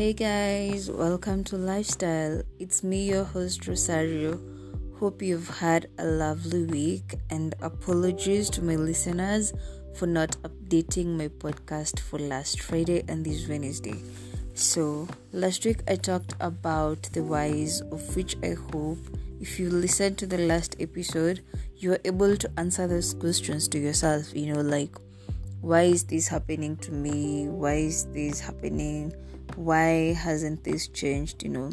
Hey guys, welcome to Lifestyle. It's me, your host Rosario. Hope you've had a lovely week, and apologies to my listeners for not updating my podcast for last Friday and this Wednesday. So, last week I talked about the whys, of which I hope if you listened to the last episode, you are able to answer those questions to yourself. You know, like, why is this happening to me? Why is this happening? Why hasn't this changed you know?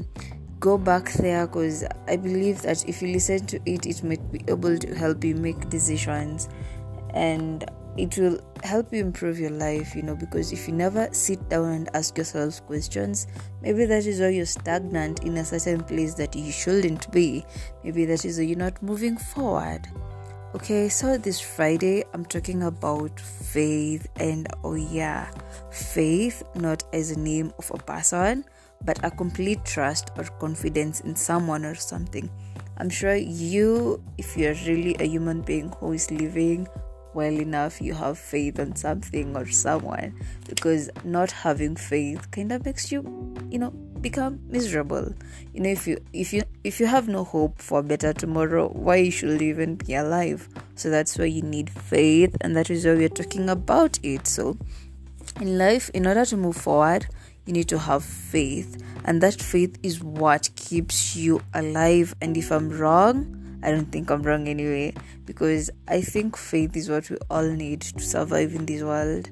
Go back there because i believe that if you listen to it it might be able to help you make decisions and it will help you improve your life you know? Because if you never sit down and ask yourself questions maybe that is why you're stagnant in a certain place that you shouldn't be. Maybe that is why you're not moving forward Okay, so this Friday I'm talking about faith, and oh, yeah, faith not as a name of a person, but a complete trust or confidence in someone or something. I'm sure you, if you're really a human being who is living well enough, you have faith on something or someone, because not having faith kind of makes you, you know, become miserable. You know if you if you if you have no hope for a better tomorrow why you should even be alive? So that's why you need faith and that is why we're talking about it. So in life in order to move forward you need to have faith and that faith is what keeps you alive. And if i'm wrong I don't think I'm wrong anyway, because I think faith is what we all need to survive in this world.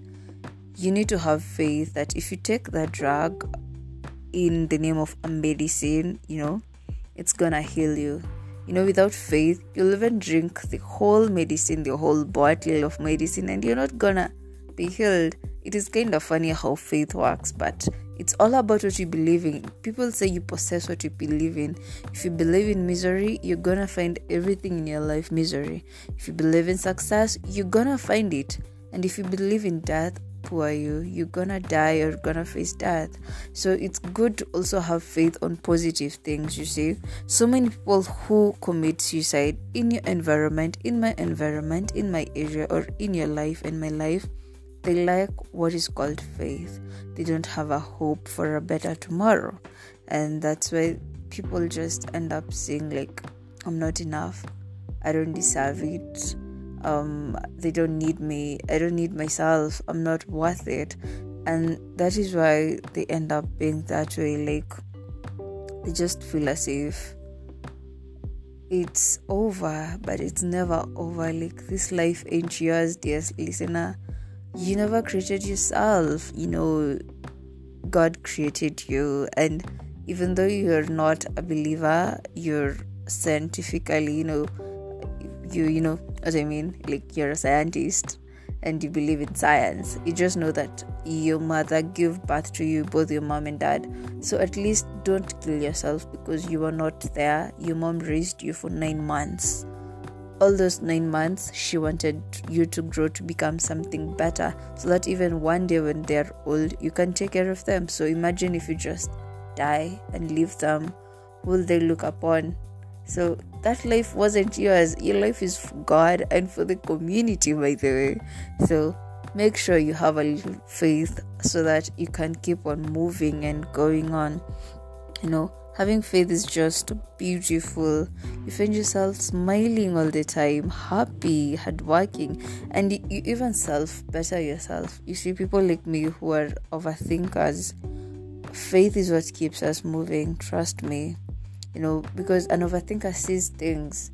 You need to have faith that if you take that drug in the name of a medicine, you know, it's gonna heal you. You know, without faith, you'll even drink the whole medicine, the whole bottle of medicine, and you're not gonna be healed. It is kind of funny how faith works, but it's all about what you believe in. People say you possess what you believe in. If you believe in misery, you're gonna find everything in your life misery. If you believe in success, you're gonna find it. And if you believe in death, who are you you're gonna die or gonna face death so it's good to also have faith on positive things you see so many people who commit suicide in your environment in my environment in my area or in your life and my life they lack what is called faith. They don't have a hope for a better tomorrow. And that's why people just end up saying like i'm not enough. I don't deserve it. Um, they don't need me. I don't need myself. I'm not worth it. And that is why they end up being that way. Like they just feel as if it's over but it's never over. Like this life ain't yours dear listener you never created yourself you know god created you and even though you're not a believer you're scientifically you know you you know what I mean? Like you're a scientist and you believe in science. You just know that your mother gave birth to you, both your mom and dad. So at least don't kill yourself because you were not there. Your mom raised you for nine months. All those nine months, she wanted you to grow to become something better so that even one day when they're old, you can take care of them. So imagine if you just die and leave them, will they look upon so that life wasn't yours. Your life is for God and for the community, by the way. So make sure you have a little faith so that you can keep on moving and going on. You know, having faith is just beautiful. You find yourself smiling all the time, happy, hardworking, and you even self better yourself. You see, people like me who are overthinkers, faith is what keeps us moving. Trust me you know, because an overthinker sees things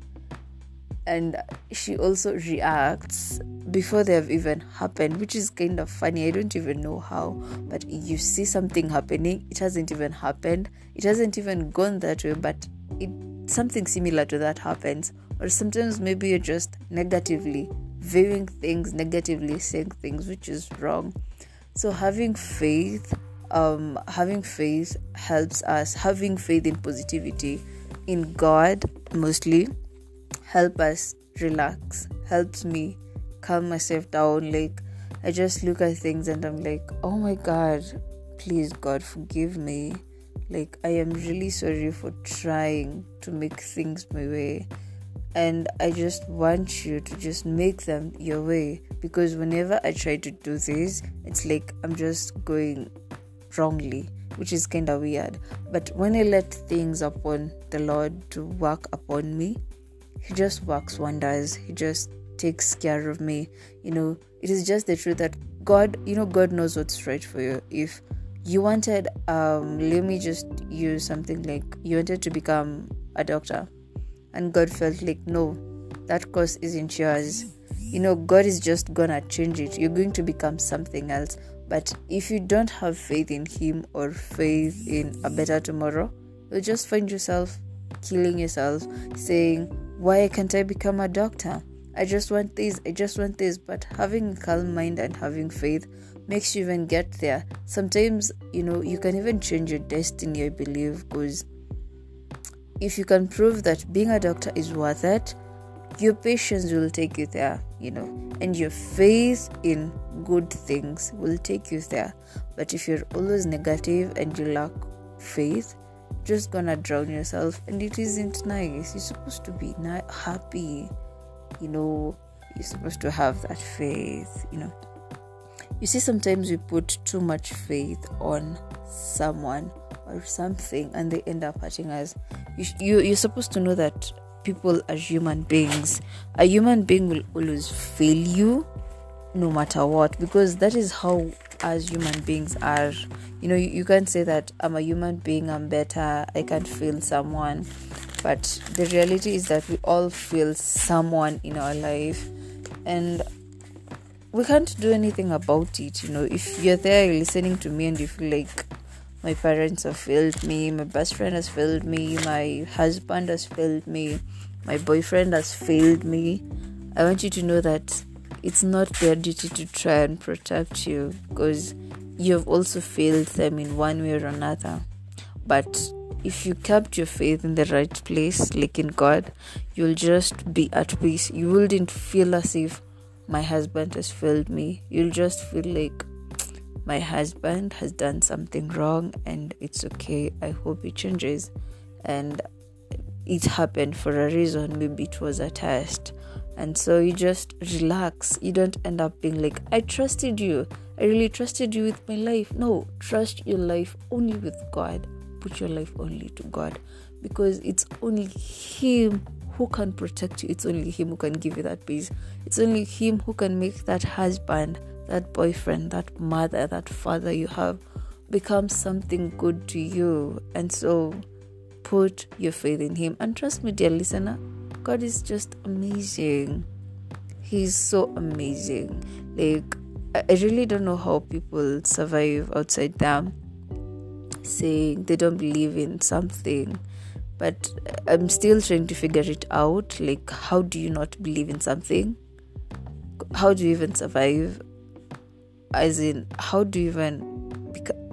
and she also reacts before they have even happened, which is kind of funny. I don't even know how, but you see something happening, it hasn't even happened, it hasn't even gone that way, but it something similar to that happens. Or sometimes maybe you're just negatively viewing things, negatively saying things, which is wrong. So having faith um, having faith helps us having faith in positivity in god mostly help us relax helps me calm myself down. Like i just look at things and i'm like oh my god please god forgive me. Like i am really sorry for trying to make things my way. And i just want you to just make them your way. Because whenever i try to do this it's like i'm just going wrongly which is kind of weird. But when I let things upon the Lord to work upon me, He just works wonders. He just takes care of me. You know, it is just the truth that God, you know, God knows what's right for you. If you wanted, um, let me just use something like you wanted to become a doctor, and God felt like, no, that course isn't yours. You know, God is just gonna change it. You're going to become something else. But if you don't have faith in Him or faith in a better tomorrow, you'll just find yourself killing yourself, saying, Why can't I become a doctor? I just want this, I just want this. But having a calm mind and having faith makes you even get there. Sometimes, you know, you can even change your destiny, I believe, because if you can prove that being a doctor is worth it, your patience will take you there, you know, and your faith in good things will take you there. But if you're always negative and you lack faith, just gonna drown yourself, and it isn't nice. You're supposed to be not happy, you know. You're supposed to have that faith, you know. You see, sometimes we put too much faith on someone or something, and they end up hurting us. You, you you're supposed to know that people are human beings. A human being will always fail you no matter what because that is how as human beings are. You know, you, you can't say that I'm a human being, I'm better, I can't feel someone. But the reality is that we all feel someone in our life and we can't do anything about it. You know, if you're there listening to me and you feel like my parents have failed me, my best friend has failed me, my husband has failed me, my boyfriend has failed me. I want you to know that it's not their duty to try and protect you because you have also failed them in one way or another. But if you kept your faith in the right place, like in God, you'll just be at peace. You wouldn't feel as if my husband has failed me. You'll just feel like my husband has done something wrong and it's okay. I hope it changes. And it happened for a reason. Maybe it was a test. And so you just relax. You don't end up being like, I trusted you. I really trusted you with my life. No, trust your life only with God. Put your life only to God because it's only Him who can protect you. It's only Him who can give you that peace. It's only Him who can make that husband that boyfriend, that mother, that father you have become something good to you. And so put your faith in Him. And trust me, dear listener, God is just amazing. He's so amazing. Like, I really don't know how people survive outside them saying they don't believe in something but i'm still trying to figure it out like how do you not believe in something how do you even survive as in how do you even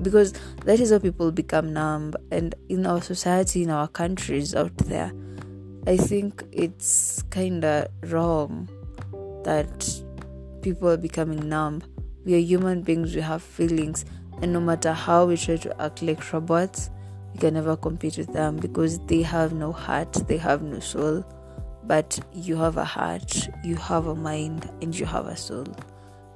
because that is how people become numb and in our society in our countries out there i think it's kind of wrong that people are becoming numb. We are human beings we have feelings and no matter how we try to act like robots we can never compete with them because they have no heart they have no soul. But you have a heart you have a mind and you have a soul.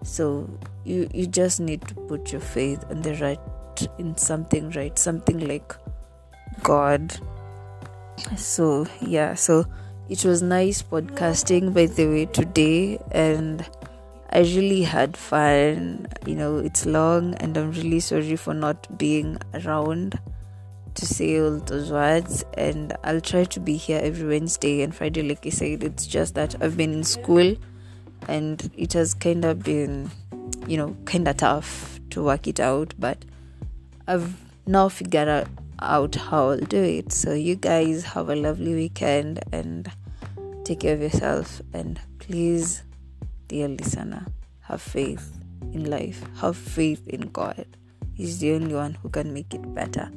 So you you just need to put your faith in the right in something right something like god so yeah so it was nice podcasting by the way today. And i really had fun. You know it's long and i'm really sorry for not being around to say all those words. And i'll try to be here every wednesday and friday. Like i said it's just that i've been in school and it has kind of been you know kind of tough to work it out. But i've now figured out, out how i'll do it. So you guys have a lovely weekend and take care of yourself and please dear listener have faith in life. Have faith in god. He's the only one who can make it better.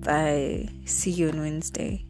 Bye. See you on wednesday